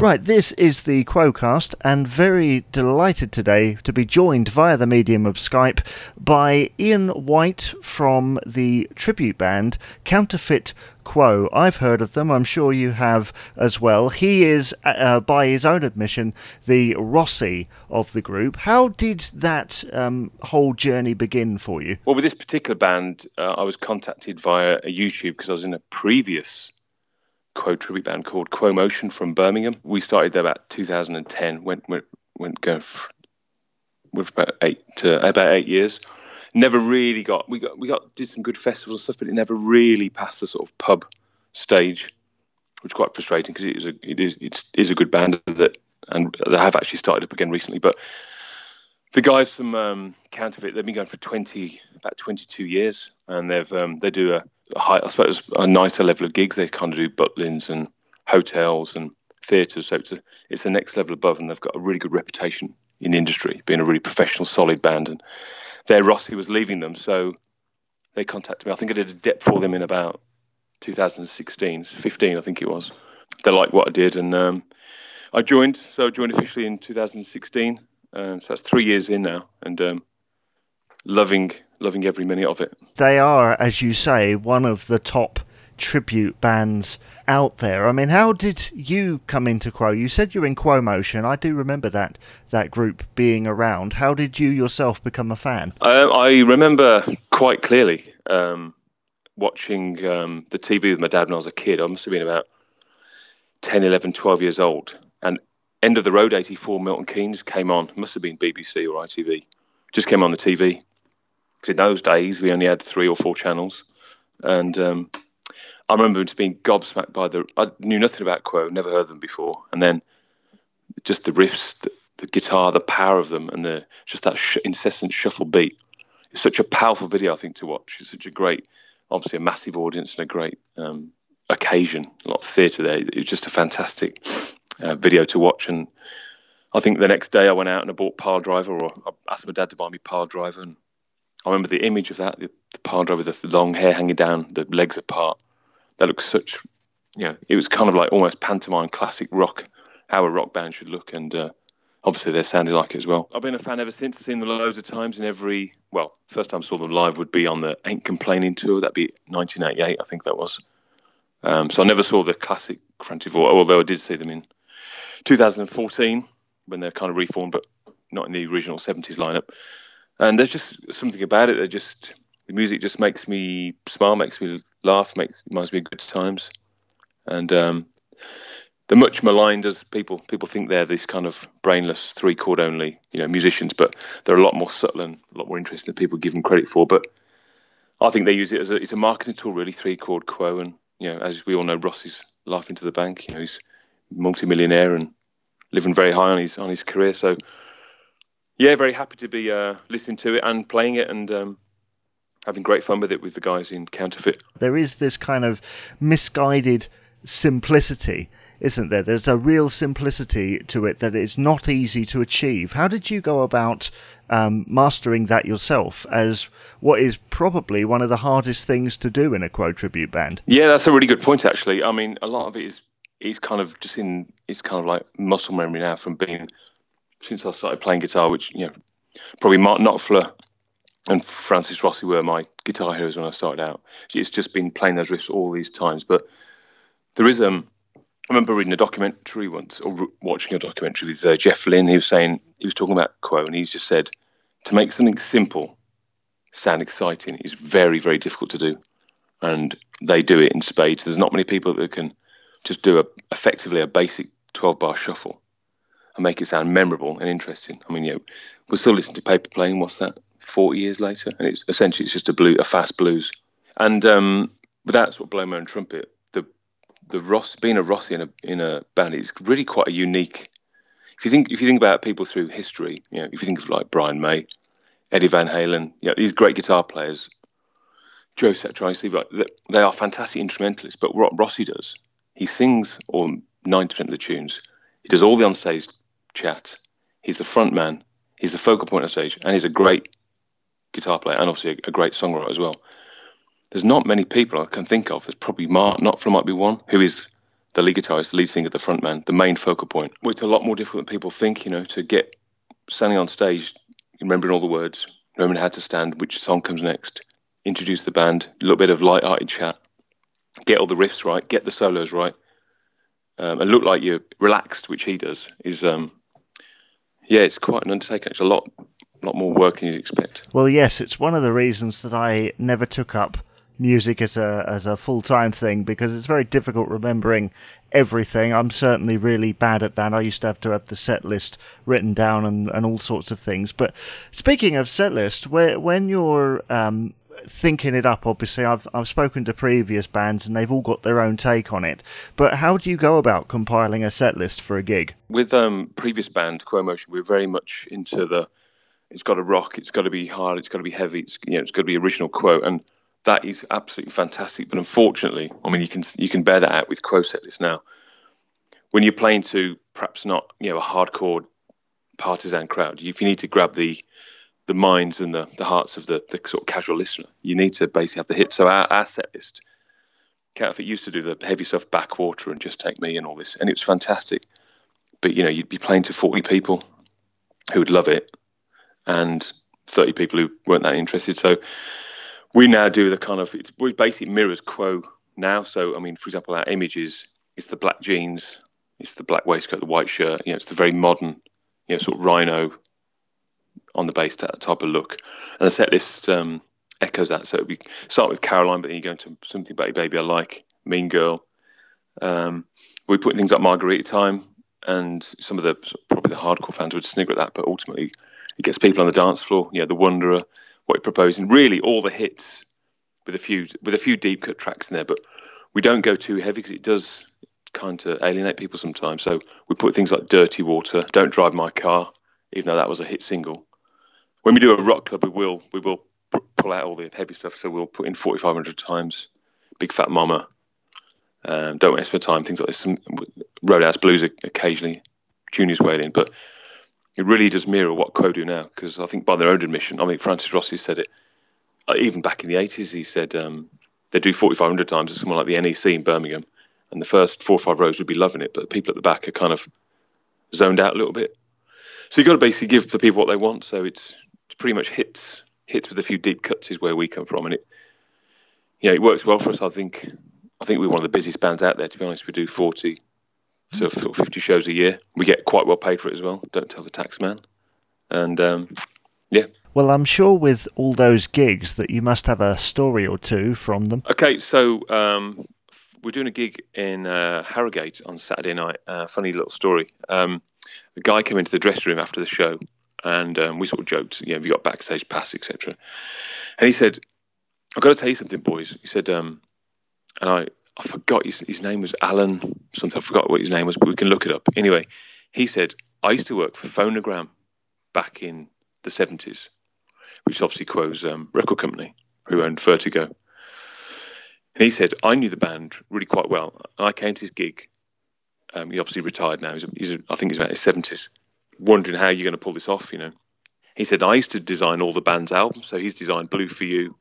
Right, this is the Quocast, and very delighted today to be joined via the medium of Skype by Iain White from the tribute band Counterfeit Quo. I've heard of them, I'm sure you have as well. He is, uh, uh by his own admission, the Rossi of the group. How did that um, whole journey begin for you? Well, with this particular band, uh, I was contacted via a YouTube because I was in a previous Quo tribute band called Quo Motion from Birmingham. We started there about 2010. Went went went going for, with about eight to about eight years. Never really got we got we got did some good festivals and stuff, but it never really passed the sort of pub stage, which is quite frustrating because it is a it is it's is a good band that and they have actually started up again recently, but the guys from um, Counterfeit, they've been going for 20, about 22 years, and they've um, they do a, high, I suppose, a nicer level of gigs. They kind of do butlins and hotels and theatres, so it's a, it's the next level above, and they've got a really good reputation in the industry, being a really professional, solid band. And their Rossi was leaving them, so they contacted me. I think I did a dep for them in about 2016, 15, I think it was. They liked what I did, and um, I joined. So I joined officially in 2016 um, so that's three years in now, and um, loving loving every minute of it. They are, as you say, one of the top tribute bands out there. I mean, how did you come into Quo? You said you're in Quo Motion. I do remember that that group being around. How did you yourself become a fan? Uh, I remember quite clearly um, watching um, the TV with my dad when I was a kid. I must have been about 10, 11, 12 years old. And End of the Road 84 Milton Keynes came on. Must have been BBC or ITV. Just came on the TV. In those days, we only had three or four channels. And um, I remember just being gobsmacked by the. I knew nothing about Quo, never heard them before. And then just the riffs, the, the guitar, the power of them, and the just that sh- incessant shuffle beat. It's such a powerful video, I think, to watch. It's such a great, obviously, a massive audience and a great um, occasion. A lot of theatre there. It's just a fantastic uh, video to watch. And I think the next day I went out and I bought Piledriver, or I asked my dad to buy me Piledriver. And I remember the image of that, the, the Piledriver, the long hair hanging down, the legs apart. That looked such, you know, it was kind of like almost pantomime classic rock, how a rock band should look. And uh, obviously they sounded like it as well. I've been a fan ever since. Seen them loads of times in every, well, first time I saw them live would be on the Ain't Complaining tour. That'd be 1988, I think that was. Um, so I never saw the classic Frantic although I did see them in 2014 when they're kind of reformed, but not in the original 70s lineup. And there's just something about it that just the music just makes me smile, makes me laugh, makes reminds me of good times. And um, the much maligned as people people think they're these kind of brainless three chord only you know musicians, but they're a lot more subtle and a lot more interesting than people give them credit for. But I think they use it as a it's a marketing tool, really three chord quo, and you know as we all know, Ross is laughing to the bank. You know he's multi-millionaire and living very high on his on his career. So yeah, very happy to be uh, listening to it and playing it and um, having great fun with it with the guys in Counterfeit. There is this kind of misguided simplicity, isn't there? There's a real simplicity to it that is not easy to achieve. How did you go about um, mastering that yourself as what is probably one of the hardest things to do in a Quo tribute band? Yeah, that's a really good point, actually. I mean, a lot of it is it's kind of just in it's kind of like muscle memory now from being since I started playing guitar, which you know probably Mark Knopfler and Francis Rossi were my guitar heroes when I started out. It's just been playing those riffs all these times. But there is um I remember reading a documentary once or watching a documentary with uh, Jeff Lynne. He was saying he was talking about Quo, and he just said to make something simple sound exciting is very very difficult to do, and they do it in spades. There's not many people that can just do a effectively a basic 12 bar shuffle and make it sound memorable and interesting. I mean, you know, we're still listening to Paper Plane. What's that? 40 years later, and it's essentially it's just a blue, a fast blues. And um, without sort of blowmo and trumpet, the the Ross being a Rossi in a in a band is really quite a unique. If you think if you think about people through history, you know, if you think of like Brian May, Eddie Van Halen, you know, these great guitar players, Joe Satriani, like they are fantastic instrumentalists. But what Rossi does he sings all 90% of the tunes. He does all the onstage chat. He's the front man. He's the focal point on stage, and he's a great guitar player and obviously a, a great songwriter as well. There's not many people I can think of. There's probably Mark Knopfler might be one who is the lead guitarist, the lead singer, the front man, the main focal point. Well, it's a lot more difficult than people think, you know, to get standing on stage, remembering all the words, remembering how to stand, which song comes next, introduce the band, a little bit of light-hearted chat, get all the riffs right, get the solos right, um, and look like you're relaxed, which he does, is um, yeah, it's quite an undertaking. It's a lot, lot more work than you'd expect. Well, yes, it's one of the reasons that I never took up music as a as a full time thing because it's very difficult remembering everything. I'm certainly really bad at that. I used to have to have the set list written down and, and all sorts of things. But speaking of set list, where, when you're um, thinking it up, obviously, I've I've spoken to previous bands and they've all got their own take on it. But how do you go about compiling a set list for a gig? With um, previous band Quo Motion, we're very much into the. It's got to rock. It's got to be hard. It's got to be heavy. It's you know, it's got to be original quote and that is absolutely fantastic. But unfortunately, I mean, you can you can bear that out with Quo set list now. When you're playing to perhaps not you know a hardcore partisan crowd, if you need to grab the the minds and the, the hearts of the, the sort of casual listener, you need to basically have the hit. So our, our set list, Counterfeit used to do the heavy stuff, Backwater and Just Take Me and all this, and it was fantastic. But you know, you'd be playing to 40 people who would love it, and 30 people who weren't that interested. So we now do the kind of it's we basically mirrors Quo now. So I mean, for example, our images, it's the black jeans, it's the black waistcoat, the white shirt. You know, it's the very modern, you know, sort of rhino on the bass type of look. And the set list um, echoes that. So we start with Caroline, but then you go into something about your baby I like, Mean Girl. Um, we put things like Margarita Time, and some of the probably the hardcore fans would snigger at that, but ultimately it gets people on the dance floor. You know, the Wanderer, what you're proposing. Really, all the hits with a few with a few deep cut tracks in there, but we don't go too heavy because it does kind of alienate people sometimes. So we put things like "Dirty Water," "Don't Drive My Car," even though that was a hit single. When we do a rock club, we will we will pull out all the heavy stuff. So we'll put in 4,500 times, "Big Fat Mama," um, "Don't Waste My Time," things like this. Some Roadhouse Blues occasionally, Junior's Wailing, but it really does mirror what Quo do now. Because I think by their own admission, I mean Francis Rossi said it uh, even back in the eighties. He said um, they do forty five hundred times at someone like the NEC in Birmingham, and the first four or five rows would be loving it, but the people at the back are kind of zoned out a little bit. So you've got to basically give the people what they want. So it's pretty much hits hits with a few deep cuts is where we come from, and it you know it works well for us. I think I think we're one of the busiest bands out there. To be honest, we do forty to 50 shows a year. We get quite well paid for it as well. Don't tell the tax man. And um, yeah. Well, I'm sure with all those gigs that you must have a story or two from them. Okay, so um, we're doing a gig in uh, Harrogate on Saturday night. Uh, funny little story. Um, a guy came into the dressing room after the show, and um, we sort of joked, you know, we got backstage pass, etc. And he said, "I've got to tell you something, boys." He said, um, and I I forgot his, his name was Alan something. I forgot what his name was, but we can look it up. Anyway, he said, I used to work for Phonogram back in the 70s, which is obviously Quo's um, record company, who owned Vertigo. And he said, I knew the band really quite well. And I came to his gig. Um, he obviously retired now. He's, he's, I think he's about his 70s, wondering how you're going to pull this off, you know. He said, I used to design all the band's albums. So he's designed Blue for You,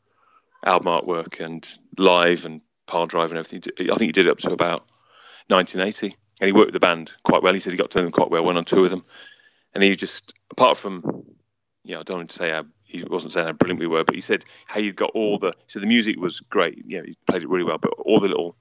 album artwork, and live and Power Drive and everything. I think he did it up to about 1980, and he worked with the band quite well. He said he got to know them quite well, went on tour with them, and he just, apart from, you know, I don't want to say how he wasn't saying how brilliant we were, but he said how you got all the. So the music was great. You know, he played it really well, but all the little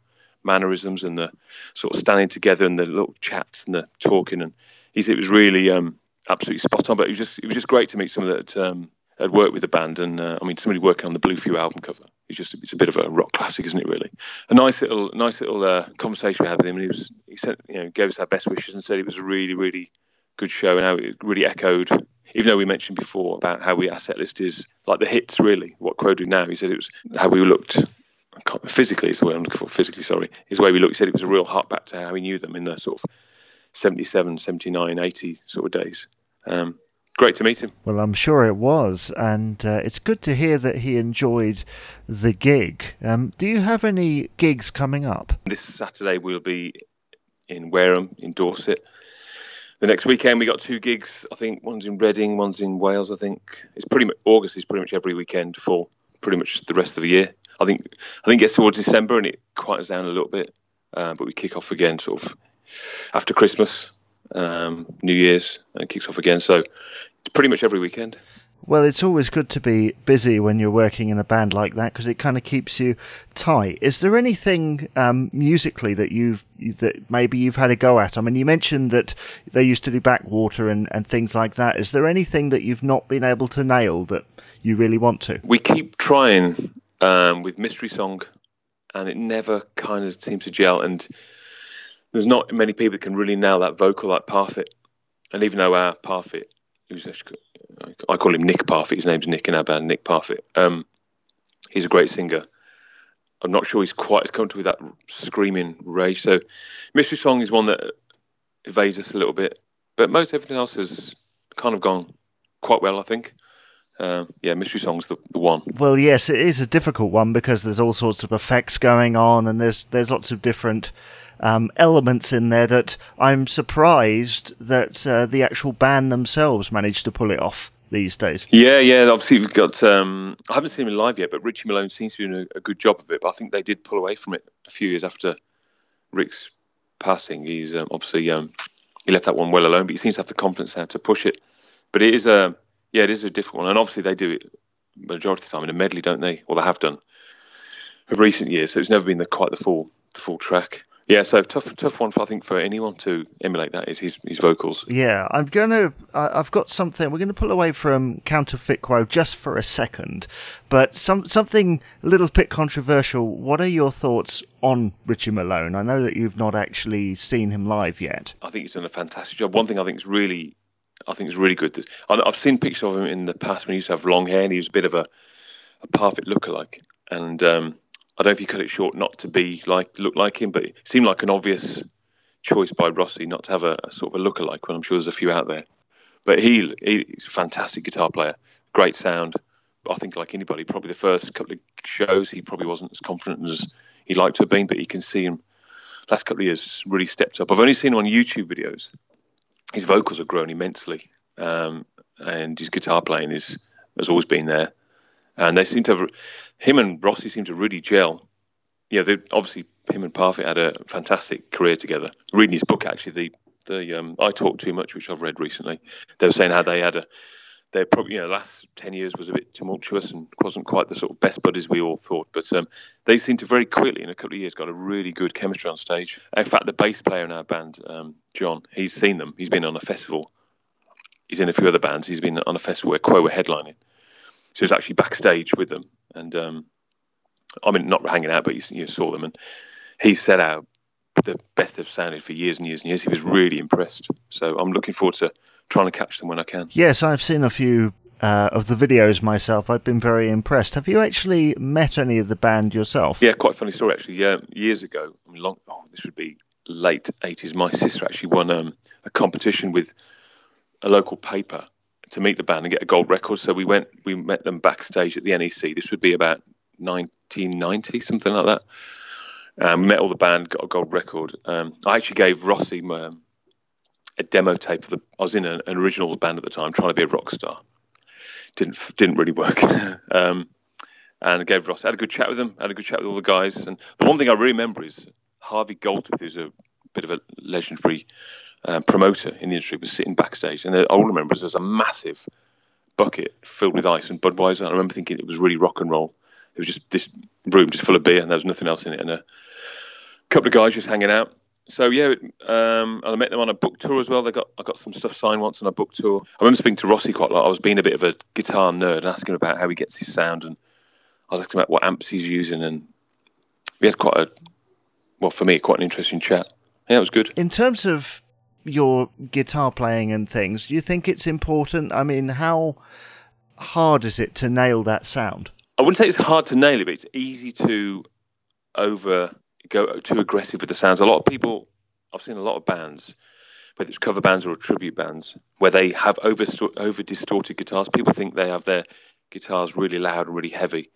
mannerisms and the sort of standing together and the little chats and the talking, and he said it was really um, absolutely spot on. But it was just it was just great to meet someone that um, had worked with the band, and uh, I mean somebody working on the Blue for album cover. It's just it's a bit of a rock classic, isn't it? Really, a nice little nice little uh, conversation we had with him, and he was he said you know gave us our best wishes and said it was a really really good show, and how it really echoed. Even though we mentioned before about how we asset list is like the hits, really what Quo do now. He said it was how we looked physically is the way I'm looking for. Physically, sorry, is the way we looked. He said it was a real heart back to how he knew them in the sort of 77, 79, 80 sort of days. Um, great to meet him. Well, I'm sure it was, and uh, it's good to hear that he enjoyed the gig. Um, do you have any gigs coming up? This Saturday we'll be in Wareham, in Dorset. The next weekend we got two gigs. I think one's in Reading, one's in Wales. I think it's pretty much August is pretty much every weekend for pretty much the rest of the year. I think I think it gets towards December and it quiets down a little bit. uh, but we kick off again sort of after Christmas, um, New Year's, and kicks off again. So it's pretty much every weekend. Well, it's always good to be busy when you're working in a band like that because it kind of keeps you tight. Is there anything um, musically that you've that maybe you've had a go at? I mean, you mentioned that they used to do backwater and, and things like that. Is there anything that you've not been able to nail that you really want to? We keep trying um, with mystery song, and it never kind of seems to gel. And there's not many people that can really nail that vocal like Parfitt. And even though our Parfitt, who's I call him Nick Parfitt. His name's Nick in our band, Nick Parfitt. Um, he's a great singer. I'm not sure he's quite as comfortable with that screaming rage. So, Mystery Song is one that evades us a little bit, but most everything else has kind of gone quite well, I think. Uh, yeah, Mystery Song's the, the one. Well, yes, it is a difficult one because there's all sorts of effects going on, and there's there's lots of different um, elements in there that I'm surprised that uh, the actual band themselves managed to pull it off these days. Yeah, yeah. Obviously, we've got. Um, I haven't seen him live yet, but Richie Malone seems to be doing a, a, good job of it. But I think they did pull away from it a few years after Rick's passing. He's um, obviously um, he left that one well alone, but he seems to have the confidence now to push it. But it is a yeah, it is a difficult one, and obviously they do it majority of the time in a medley, don't they? Or they have done of recent years. So it's never been the quite the full the full track. Yeah, so tough, tough one for I think for anyone to emulate that is his his vocals. Yeah, I'm gonna. I've got something. We're gonna pull away from Counterfeit Quo just for a second, but some something a little bit controversial. What are your thoughts on Richie Malone? I know that you've not actually seen him live yet. I think he's done a fantastic job. One thing I think is really, I think is really good. I've seen pictures of him in the past when he used to have long hair and he was a bit of a, a Parfitt lookalike, and. Um, I don't know if he cut it short not to be like look like him, but it seemed like an obvious choice by Rossi not to have a, a sort of a lookalike. When I'm sure there's a few out there, but he, he's a fantastic guitar player, great sound. I think like anybody, probably the first couple of shows he probably wasn't as confident as he'd like to have been, but you can see him last couple of years really stepped up. I've only seen him on YouTube videos. His vocals have grown immensely, um, and his guitar playing is has always been there and they seem to have him and Rossi seem to really gel. Yeah, they, obviously him and Parfitt had a fantastic career together. Reading his book, actually, the the um, I talk too much, which I've read recently. They were saying how they had a they probably you know last ten years was a bit tumultuous and wasn't quite the sort of best buddies we all thought. But um, they seem to very quickly in a couple of years got a really good chemistry on stage. In fact, the bass player in our band, um, John, he's seen them. He's been on a festival. He's in a few other bands. He's been on a festival where Quo were headlining so he's actually backstage with them, and um, I mean, not hanging out, but you, you saw them, and he set out the best they've sounded for years and years and years. He was really impressed. So I'm looking forward to trying to catch them when I can. Yes, I've seen a few uh, of the videos myself. I've been very impressed. Have you actually met any of the band yourself? Yeah, quite funny story actually. Yeah, years ago, I mean, long, oh, this would be late 80s. My sister actually won um, a competition with a local paper to meet the band and get a gold record. So we went, we met them backstage at the NEC. This would be about 1990, something like that. Um, we met all the band, got a gold record. Um, I actually gave Rossi my, um, a demo tape of the. I was in an, an, original band at the time, trying to be a rock star. Didn't didn't really work. um, and I gave Ross. I had a good chat with him. Had a good chat with all the guys. And the one thing I really remember is Harvey Goldsmith, who's a bit of a legendary uh, promoter in the industry was sitting backstage, and all I remember is there's a massive bucket filled with ice and Budweiser. And I remember thinking it was really rock and roll. It was just this room just full of beer, and there was nothing else in it, and a couple of guys just hanging out. So yeah, um, I met them on a book tour as well. They got I got some stuff signed once on a book tour. I remember speaking to Rossi quite a lot. I was being a bit of a guitar nerd and asking about how he gets his sound, and I was asking about what amps he's using, and we had quite a well for me quite an interesting chat. Yeah, it was good. In terms of your guitar playing and things, do you think it's important? I mean, how hard is it to nail that sound? I wouldn't say it's hard to nail it, but it's easy to over go too aggressive with the sounds. A lot of people, I've seen a lot of bands, whether it's cover bands or tribute bands, where they have over over distorted guitars. People think they have their guitars really loud and really heavy,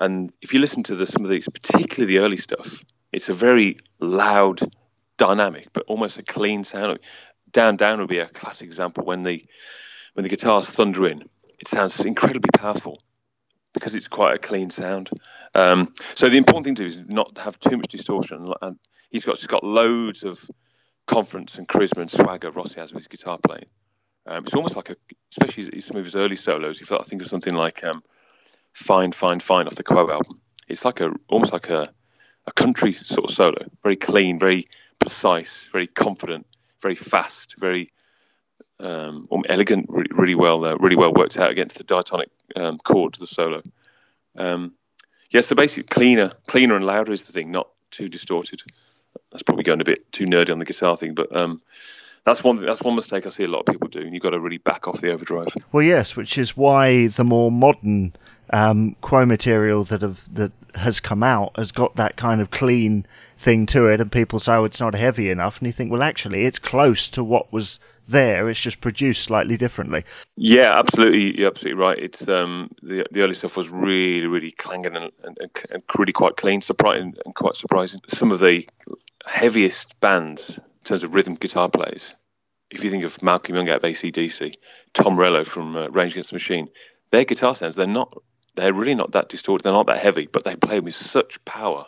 and if you listen to the, some of these, particularly the early stuff, it's a very loud dynamic, but almost a clean sound. Down Down would be a classic example when the when the guitars thunder in. It sounds incredibly powerful because it's quite a clean sound. Um, so the important thing to do is not have too much distortion. And he's got just got loads of confidence and charisma and swagger Rossi has with his guitar playing. Um, it's almost like a, especially some of his early solos. If I think of something like um, "Fine, Fine, Fine" off the Quo album, it's like a almost like a a country sort of solo, very clean, very precise, very confident, very fast, very um, elegant, really, really well, uh, really well worked out against the diatonic um, chord to the solo. Um, yeah, so basically, cleaner, cleaner and louder is the thing, not too distorted. That's probably going a bit too nerdy on the guitar thing, but um, that's one that's one mistake I see a lot of people do. And you've got to really back off the overdrive. Well, yes, which is why the more modern um, Quo material that have that has come out has got that kind of clean thing to it, and people say, "Oh, it's not heavy enough," and you think, "Well, actually, it's close to what was there. It's just produced slightly differently." Yeah, absolutely, you're absolutely right. It's um, the the early stuff was really, really clanging and, and, and really quite clean, surprising and quite surprising. Some of the heaviest bands in terms of rhythm guitar players. If you think of Malcolm Young out of ACDC, Tom Morello from uh, Rage Against the Machine, their guitar sounds they're not they're really not that distorted. They're not that heavy, but they play with such power,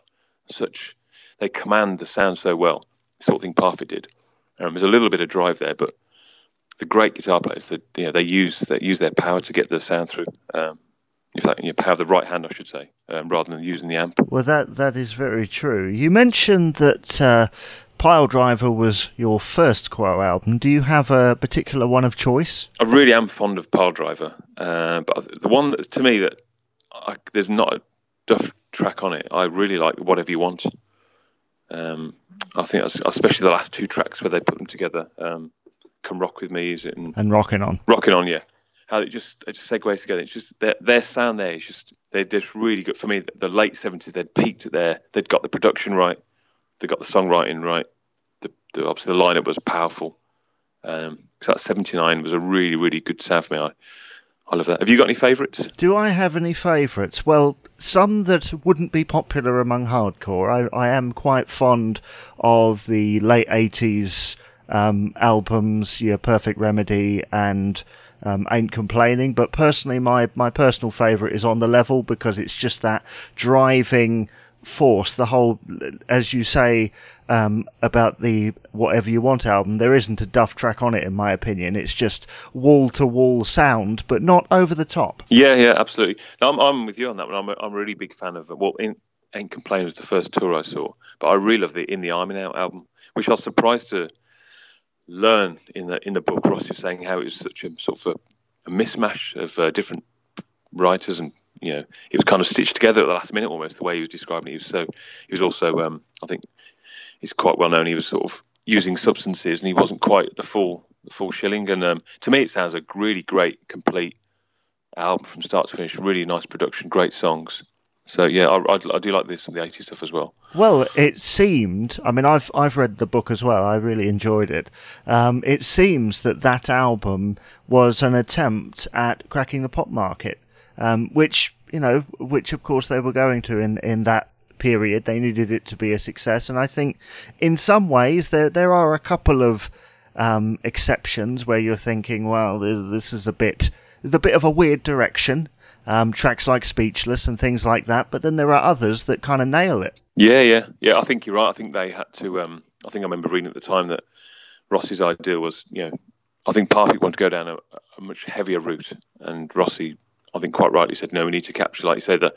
such they command the sound so well. Sort of thing Parfitt did. Um, there's a little bit of drive there, but the great guitar players, that you know, they use they use their power to get the sound through. Um, if that you know, power of the right hand, I should say, um, rather than using the amp. Well, that that is very true. You mentioned that uh, Piledriver was your first Quo album. Do you have a particular one of choice? I really am fond of Piledriver, uh, but the one that, to me that I, there's not a duff track on it. I really like Whatever You Want. Um, I think especially the last two tracks where they put them together. Um, Come rock with me, is it? And, and rocking on, rocking on, yeah. How it just it just segues together. It's just their, their sound there is just they're just really good for me. The late seventies, they'd peaked at there. They'd got the production right. They got the songwriting right. The, the obviously the lineup was powerful. Um, so that seventy nine was a really really good sound for me. I I love that. Have you got any favourites? Do I have any favourites? Well, some that wouldn't be popular among hardcore. I, I am quite fond of the late 80s um, albums, Your Perfect Remedy and um, Ain't Complaining. But personally, my, my personal favourite is On the Level because it's just that driving force. The whole, as you say, um, about the Whatever You Want album, there isn't a duff track on it, in my opinion. It's just wall to wall sound, but not over the top. Yeah, yeah, absolutely. I'm, I'm with you on that one. I'm a, I'm a really big fan of, well, in, Ain't Complain was the first tour I saw, but I really love the In the Army Now album, which I was surprised to learn in the in the book. Ross is saying how it was such a sort of a, a mismatch of uh, different writers and you know it was kind of stitched together at the last minute almost the way he was describing it. He was so he was also um, I think he's quite well known. He was sort of using substances, and he wasn't quite the full the full shilling. And um, to me, it sounds a really great, complete album from start to finish. Really nice production, great songs. So yeah, I, I, I do like this of the '80s stuff as well. Well, it seemed. I mean, I've I've read the book as well. I really enjoyed it. Um, it seems that that album was an attempt at cracking the pop market, um, which you know, which of course they were going to in in that period. They needed it to be a success, and I think in some ways there there are a couple of um, exceptions where you're thinking, well, this, this is a bit a bit of a weird direction. Um, tracks like Speechless and things like that, but then there are others that kind of nail it. Yeah, yeah, yeah. I think you're right. I think they had to. Um, I think I remember reading at the time that Rossi's idea was, you know, I think Parfitt wanted to go down a, a much heavier route, and Rossi I think quite rightly said, no, we need to capture, like you say, the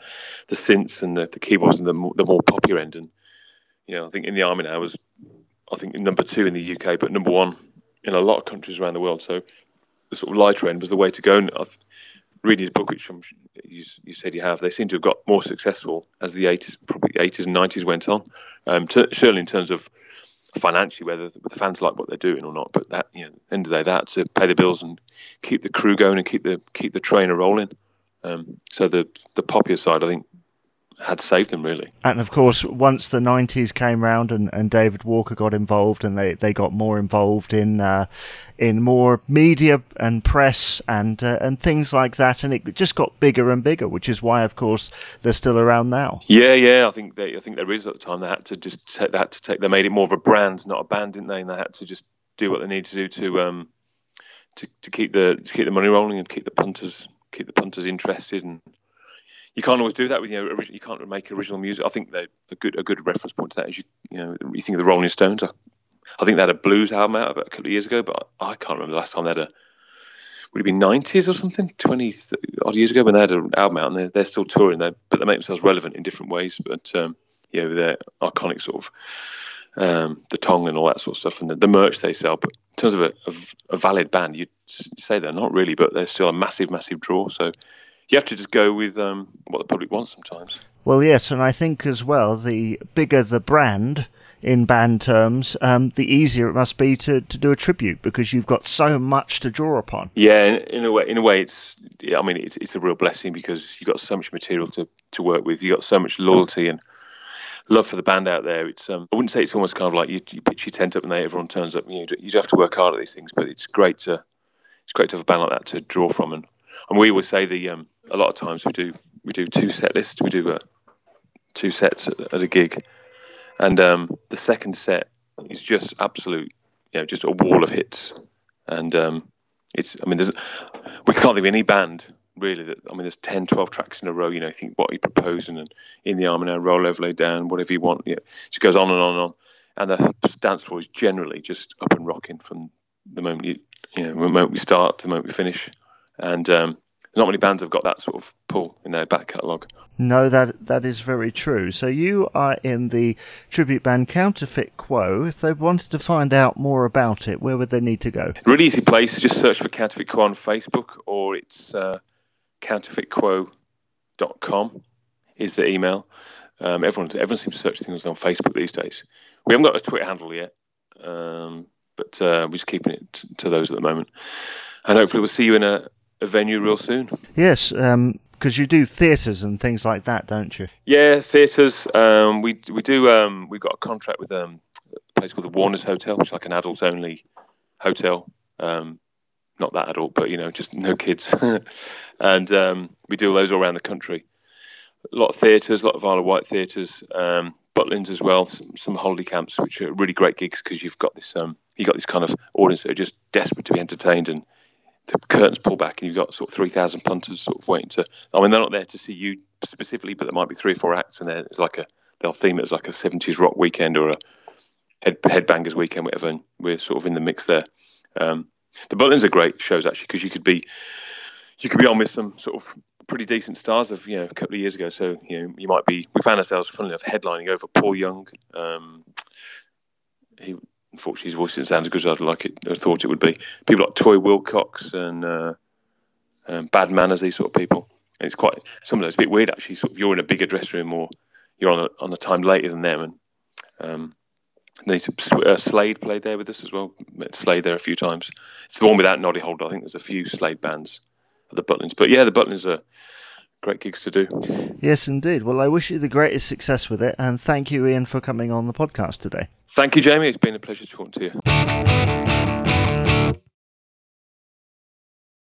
the synths and the, the keyboards and the more, the more popular end. And you know, I think in the army now was, I think number two in the UK, but number one in a lot of countries around the world. So the sort of lighter end was the way to go. And I've read his book, which you, you, said you have. They seem to have got more successful as the 80s, probably 80s and 90s went on. Um, certainly in terms of financially, whether the fans like what they're doing or not. But that, you know, end of the day, that to pay the bills and keep the crew going and keep the keep the trainer rolling. Um, so the the popular side, I think, had saved them really. And of course, once the '90s came round and, and David Walker got involved, and they, they got more involved in uh, in more media and press and uh, and things like that, and it just got bigger and bigger, which is why, of course, they're still around now. Yeah, yeah, I think they I think there is at the time they had to just take, they had to take they made it more of a brand, not a band, didn't they? And they had to just do what they need to do to um to, to keep the to keep the money rolling and keep the punters keep the punters interested and you can't always do that with you know you can't make original music. I think a good a good reference point to that is you you know you think of the Rolling Stones. I, I think they had a blues album out about a couple of years ago, but I can't remember the last time they had a would it be 90s or something? 20 odd years ago when they had an album out and they're, they're still touring. They but they make themselves relevant in different ways. But um, know their iconic sort of um, the tongue and all that sort of stuff and the, the merch they sell. But in terms of a, of a valid band you'd say they're not really but they're still a massive massive draw. So you have to just go with um, what the public wants sometimes well yes and I think as well the bigger the brand in band terms, um, the easier it must be to, to do a tribute because you've got so much to draw upon. Yeah, in, in a way, in a way, it's. I mean, it's it's a real blessing because you've got so much material to, to work with. You've got so much loyalty and love for the band out there. It's. Um, I wouldn't say it's almost kind of like you, you pitch your tent up and then everyone turns up. You you have to work hard at these things, but it's great to it's great to have a band like that to draw from. And and we always say the um, a lot of times we do we do two set lists. We do uh, two sets at, at a gig and um, the second set is just absolute, you know, just a wall of hits. And um, it's, I mean, there's, we can't think of any band really that, I mean, there's 10, 12 tracks in a row, you know, think what you're proposing and in the arm and roll over, lay down, whatever you want. You know, it just goes on and on and on. And the dance floor is generally just up and rocking from the moment you, you know, the moment we start to the moment we finish. And um, there's not many bands have got that sort of pull in their back catalogue. No, that that is very true. So you are in the tribute band Counterfeit Quo. If they wanted to find out more about it, where would they need to go? Really easy place. Just search for Counterfeit Quo on Facebook, or it's uh, counterfeitquo.com is the email. Um, everyone everyone seems to search things on Facebook these days. We haven't got a Twitter handle yet, um, but uh, we're just keeping it t- to those at the moment. And hopefully, we'll see you in a a venue real soon. Yes, because um, you do theatres and things like that, don't you? Yeah, theatres. Um, we we do. Um, we've got a contract with um, a place called the Warner's Hotel, which is like an adult-only hotel. Um, not that adult, but you know, just no kids. and um, we do those all around the country. A lot of theatres, a lot of Isle of Wight theatres, um, Butlins as well, some, some holiday camps, which are really great gigs because you've got this um, you got this kind of audience that are just desperate to be entertained and the curtains pull back and you've got sort of 3,000 punters sort of waiting to. I mean, they're not there to see you specifically, but there might be three or four acts, and it's like a they'll theme it as like a 70s rock weekend or a head headbangers weekend, whatever. And we're sort of in the mix there. Um, the Butlins are great shows actually because you could be you could be on with some sort of pretty decent stars of you know a couple of years ago. So you know you might be. We found ourselves, funnily enough, headlining over Paul Young. Um, he unfortunately his voice didn't sound as good as I'd like it. I thought it would be. People like Toyah Willcox and uh, um, Bad Manners, these sort of people. And it's quite some of those a bit weird actually. Sort of you're in a bigger dressing room or you're on a, on a time later than them. And um, they uh, Slade played there with us as well. Met Slade there a few times. It's the one without Noddy Holder. I think there's a few Slade bands at the Butlins. But yeah, the Butlins are great gigs to do. Yes, indeed. Well, I wish you the greatest success with it, and thank you, Iain, for coming on the podcast today. Thank you, Jamie. It's been a pleasure talking to you.